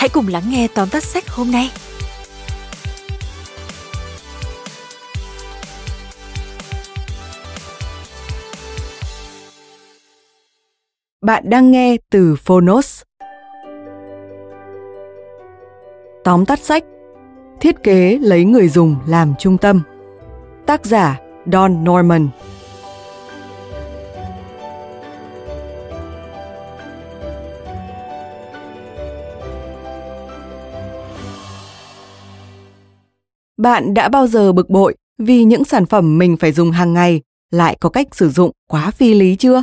hãy cùng lắng nghe tóm tắt sách hôm nay. Bạn đang nghe từ Phonos. Tóm tắt sách Thiết kế lấy người dùng làm trung tâm Tác giả Don Norman Bạn đã bao giờ bực bội vì những sản phẩm mình phải dùng hàng ngày lại có cách sử dụng quá phi lý chưa?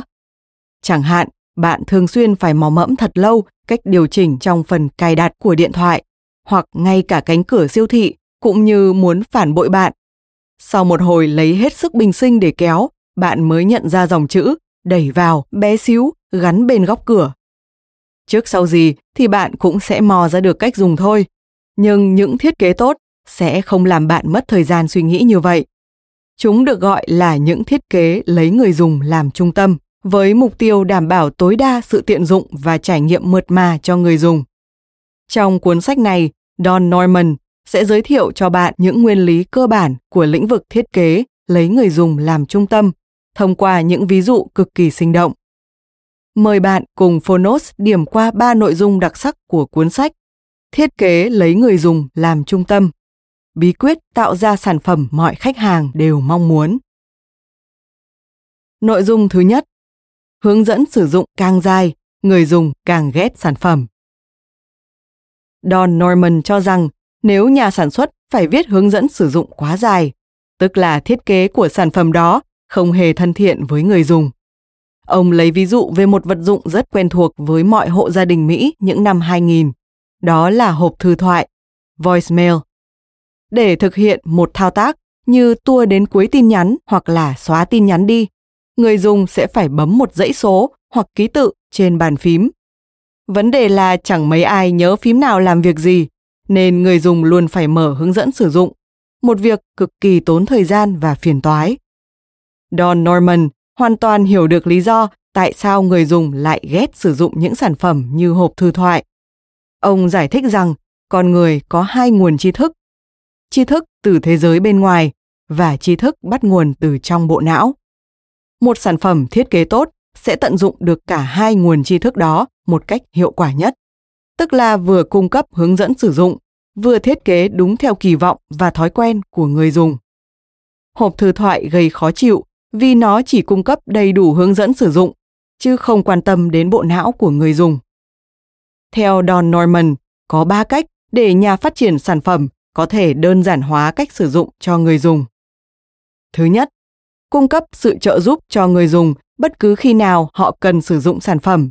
Chẳng hạn, bạn thường xuyên phải mò mẫm thật lâu cách điều chỉnh trong phần cài đặt của điện thoại hoặc ngay cả cánh cửa siêu thị cũng như muốn phản bội bạn. Sau một hồi lấy hết sức bình sinh để kéo, bạn mới nhận ra dòng chữ đẩy vào bé xíu gắn bên góc cửa. Trước sau gì thì bạn cũng sẽ mò ra được cách dùng thôi. Nhưng những thiết kế tốt sẽ không làm bạn mất thời gian suy nghĩ như vậy. Chúng được gọi là những thiết kế lấy người dùng làm trung tâm với mục tiêu đảm bảo tối đa sự tiện dụng và trải nghiệm mượt mà cho người dùng. Trong cuốn sách này, Don Norman sẽ giới thiệu cho bạn những nguyên lý cơ bản của lĩnh vực thiết kế lấy người dùng làm trung tâm thông qua những ví dụ cực kỳ sinh động. Mời bạn cùng Phonos điểm qua ba nội dung đặc sắc của cuốn sách Thiết kế lấy người dùng làm trung tâm bí quyết tạo ra sản phẩm mọi khách hàng đều mong muốn. Nội dung thứ nhất, hướng dẫn sử dụng càng dài, người dùng càng ghét sản phẩm. Don Norman cho rằng nếu nhà sản xuất phải viết hướng dẫn sử dụng quá dài, tức là thiết kế của sản phẩm đó không hề thân thiện với người dùng. Ông lấy ví dụ về một vật dụng rất quen thuộc với mọi hộ gia đình Mỹ những năm 2000, đó là hộp thư thoại, voicemail. Để thực hiện một thao tác như tua đến cuối tin nhắn hoặc là xóa tin nhắn đi, người dùng sẽ phải bấm một dãy số hoặc ký tự trên bàn phím. Vấn đề là chẳng mấy ai nhớ phím nào làm việc gì, nên người dùng luôn phải mở hướng dẫn sử dụng, một việc cực kỳ tốn thời gian và phiền toái. Don Norman hoàn toàn hiểu được lý do tại sao người dùng lại ghét sử dụng những sản phẩm như hộp thư thoại. Ông giải thích rằng con người có hai nguồn tri thức tri thức từ thế giới bên ngoài và tri thức bắt nguồn từ trong bộ não. Một sản phẩm thiết kế tốt sẽ tận dụng được cả hai nguồn tri thức đó một cách hiệu quả nhất, tức là vừa cung cấp hướng dẫn sử dụng, vừa thiết kế đúng theo kỳ vọng và thói quen của người dùng. Hộp thư thoại gây khó chịu vì nó chỉ cung cấp đầy đủ hướng dẫn sử dụng, chứ không quan tâm đến bộ não của người dùng. Theo Don Norman, có ba cách để nhà phát triển sản phẩm có thể đơn giản hóa cách sử dụng cho người dùng. Thứ nhất, cung cấp sự trợ giúp cho người dùng bất cứ khi nào họ cần sử dụng sản phẩm.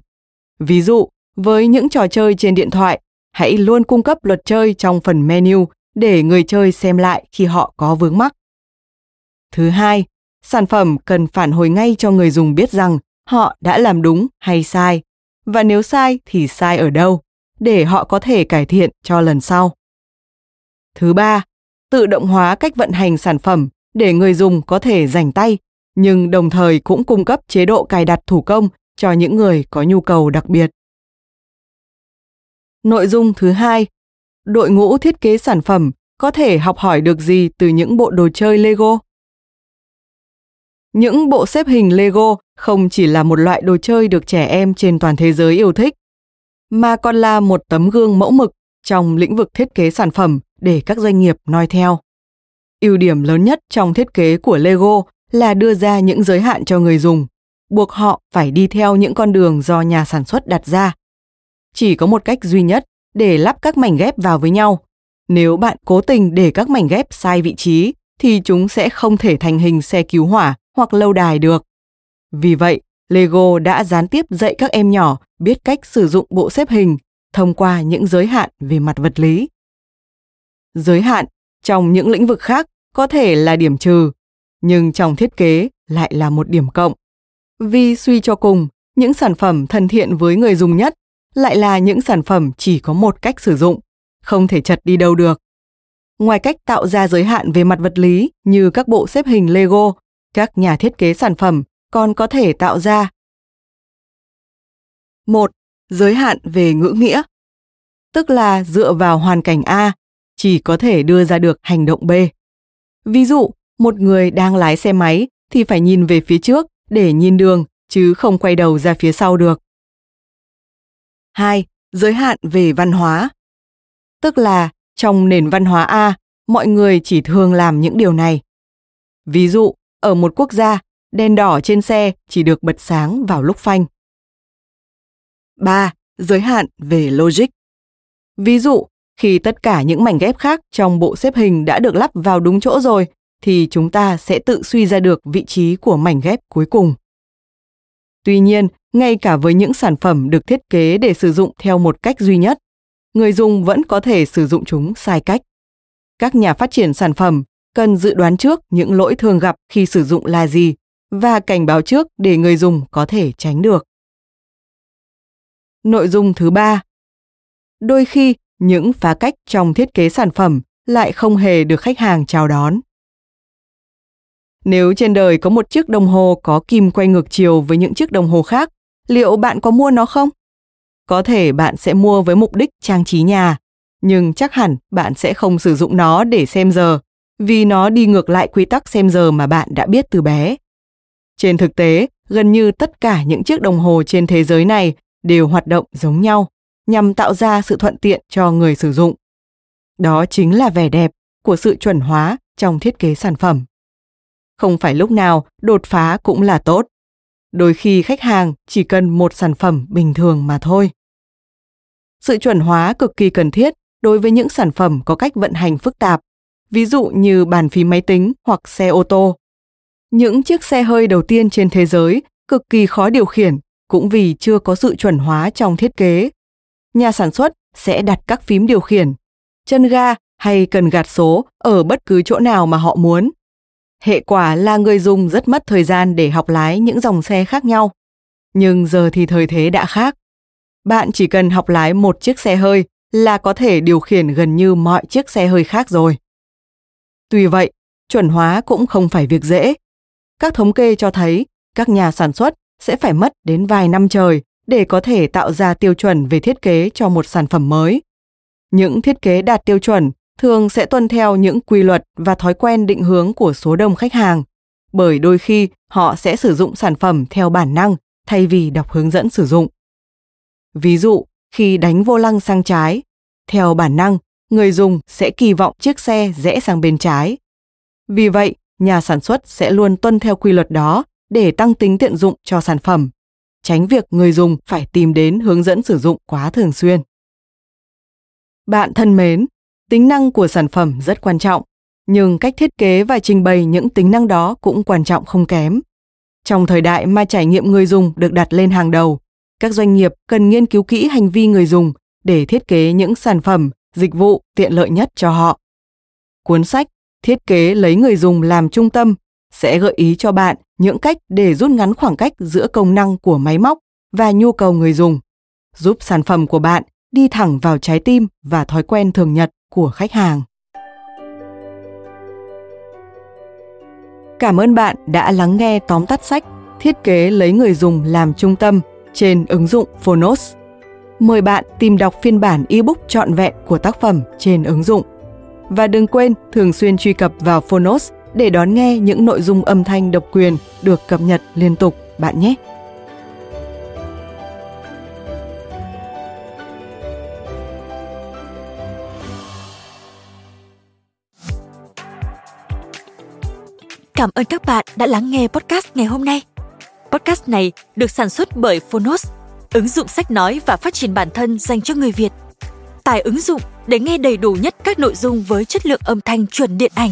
Ví dụ, với những trò chơi trên điện thoại, hãy luôn cung cấp luật chơi trong phần menu để người chơi xem lại khi họ có vướng mắc. Thứ hai, sản phẩm cần phản hồi ngay cho người dùng biết rằng họ đã làm đúng hay sai, và nếu sai thì sai ở đâu, để họ có thể cải thiện cho lần sau. Thứ ba, tự động hóa cách vận hành sản phẩm để người dùng có thể rảnh tay, nhưng đồng thời cũng cung cấp chế độ cài đặt thủ công cho những người có nhu cầu đặc biệt. Nội dung thứ hai, đội ngũ thiết kế sản phẩm có thể học hỏi được gì từ những bộ đồ chơi Lego? Những bộ xếp hình Lego không chỉ là một loại đồ chơi được trẻ em trên toàn thế giới yêu thích, mà còn là một tấm gương mẫu mực trong lĩnh vực thiết kế sản phẩm để các doanh nghiệp noi theo. Ưu điểm lớn nhất trong thiết kế của Lego là đưa ra những giới hạn cho người dùng, buộc họ phải đi theo những con đường do nhà sản xuất đặt ra. Chỉ có một cách duy nhất để lắp các mảnh ghép vào với nhau. Nếu bạn cố tình để các mảnh ghép sai vị trí thì chúng sẽ không thể thành hình xe cứu hỏa hoặc lâu đài được. Vì vậy, Lego đã gián tiếp dạy các em nhỏ biết cách sử dụng bộ xếp hình thông qua những giới hạn về mặt vật lý. Giới hạn trong những lĩnh vực khác có thể là điểm trừ, nhưng trong thiết kế lại là một điểm cộng. Vì suy cho cùng, những sản phẩm thân thiện với người dùng nhất lại là những sản phẩm chỉ có một cách sử dụng, không thể chật đi đâu được. Ngoài cách tạo ra giới hạn về mặt vật lý như các bộ xếp hình Lego, các nhà thiết kế sản phẩm còn có thể tạo ra một Giới hạn về ngữ nghĩa tức là dựa vào hoàn cảnh A chỉ có thể đưa ra được hành động B. Ví dụ, một người đang lái xe máy thì phải nhìn về phía trước để nhìn đường chứ không quay đầu ra phía sau được. 2. Giới hạn về văn hóa. Tức là trong nền văn hóa A, mọi người chỉ thường làm những điều này. Ví dụ, ở một quốc gia, đèn đỏ trên xe chỉ được bật sáng vào lúc phanh. 3. Giới hạn về logic. Ví dụ, khi tất cả những mảnh ghép khác trong bộ xếp hình đã được lắp vào đúng chỗ rồi, thì chúng ta sẽ tự suy ra được vị trí của mảnh ghép cuối cùng. Tuy nhiên, ngay cả với những sản phẩm được thiết kế để sử dụng theo một cách duy nhất, người dùng vẫn có thể sử dụng chúng sai cách. Các nhà phát triển sản phẩm cần dự đoán trước những lỗi thường gặp khi sử dụng là gì và cảnh báo trước để người dùng có thể tránh được. Nội dung thứ ba Đôi khi, những phá cách trong thiết kế sản phẩm lại không hề được khách hàng chào đón. Nếu trên đời có một chiếc đồng hồ có kim quay ngược chiều với những chiếc đồng hồ khác, liệu bạn có mua nó không? Có thể bạn sẽ mua với mục đích trang trí nhà, nhưng chắc hẳn bạn sẽ không sử dụng nó để xem giờ, vì nó đi ngược lại quy tắc xem giờ mà bạn đã biết từ bé. Trên thực tế, gần như tất cả những chiếc đồng hồ trên thế giới này đều hoạt động giống nhau, nhằm tạo ra sự thuận tiện cho người sử dụng. Đó chính là vẻ đẹp của sự chuẩn hóa trong thiết kế sản phẩm. Không phải lúc nào đột phá cũng là tốt. Đôi khi khách hàng chỉ cần một sản phẩm bình thường mà thôi. Sự chuẩn hóa cực kỳ cần thiết đối với những sản phẩm có cách vận hành phức tạp, ví dụ như bàn phím máy tính hoặc xe ô tô. Những chiếc xe hơi đầu tiên trên thế giới cực kỳ khó điều khiển cũng vì chưa có sự chuẩn hóa trong thiết kế. Nhà sản xuất sẽ đặt các phím điều khiển, chân ga hay cần gạt số ở bất cứ chỗ nào mà họ muốn. Hệ quả là người dùng rất mất thời gian để học lái những dòng xe khác nhau. Nhưng giờ thì thời thế đã khác. Bạn chỉ cần học lái một chiếc xe hơi là có thể điều khiển gần như mọi chiếc xe hơi khác rồi. Tuy vậy, chuẩn hóa cũng không phải việc dễ. Các thống kê cho thấy các nhà sản xuất sẽ phải mất đến vài năm trời để có thể tạo ra tiêu chuẩn về thiết kế cho một sản phẩm mới. Những thiết kế đạt tiêu chuẩn thường sẽ tuân theo những quy luật và thói quen định hướng của số đông khách hàng, bởi đôi khi họ sẽ sử dụng sản phẩm theo bản năng thay vì đọc hướng dẫn sử dụng. Ví dụ, khi đánh vô lăng sang trái, theo bản năng, người dùng sẽ kỳ vọng chiếc xe rẽ sang bên trái. Vì vậy, nhà sản xuất sẽ luôn tuân theo quy luật đó để tăng tính tiện dụng cho sản phẩm, tránh việc người dùng phải tìm đến hướng dẫn sử dụng quá thường xuyên. Bạn thân mến, tính năng của sản phẩm rất quan trọng, nhưng cách thiết kế và trình bày những tính năng đó cũng quan trọng không kém. Trong thời đại mà trải nghiệm người dùng được đặt lên hàng đầu, các doanh nghiệp cần nghiên cứu kỹ hành vi người dùng để thiết kế những sản phẩm, dịch vụ tiện lợi nhất cho họ. Cuốn sách Thiết kế lấy người dùng làm trung tâm sẽ gợi ý cho bạn những cách để rút ngắn khoảng cách giữa công năng của máy móc và nhu cầu người dùng, giúp sản phẩm của bạn đi thẳng vào trái tim và thói quen thường nhật của khách hàng. Cảm ơn bạn đã lắng nghe tóm tắt sách Thiết kế lấy người dùng làm trung tâm trên ứng dụng Phonos. Mời bạn tìm đọc phiên bản ebook trọn vẹn của tác phẩm trên ứng dụng. Và đừng quên thường xuyên truy cập vào Phonos để đón nghe những nội dung âm thanh độc quyền được cập nhật liên tục bạn nhé. Cảm ơn các bạn đã lắng nghe podcast ngày hôm nay. Podcast này được sản xuất bởi Phonos, ứng dụng sách nói và phát triển bản thân dành cho người Việt. Tải ứng dụng để nghe đầy đủ nhất các nội dung với chất lượng âm thanh chuẩn điện ảnh.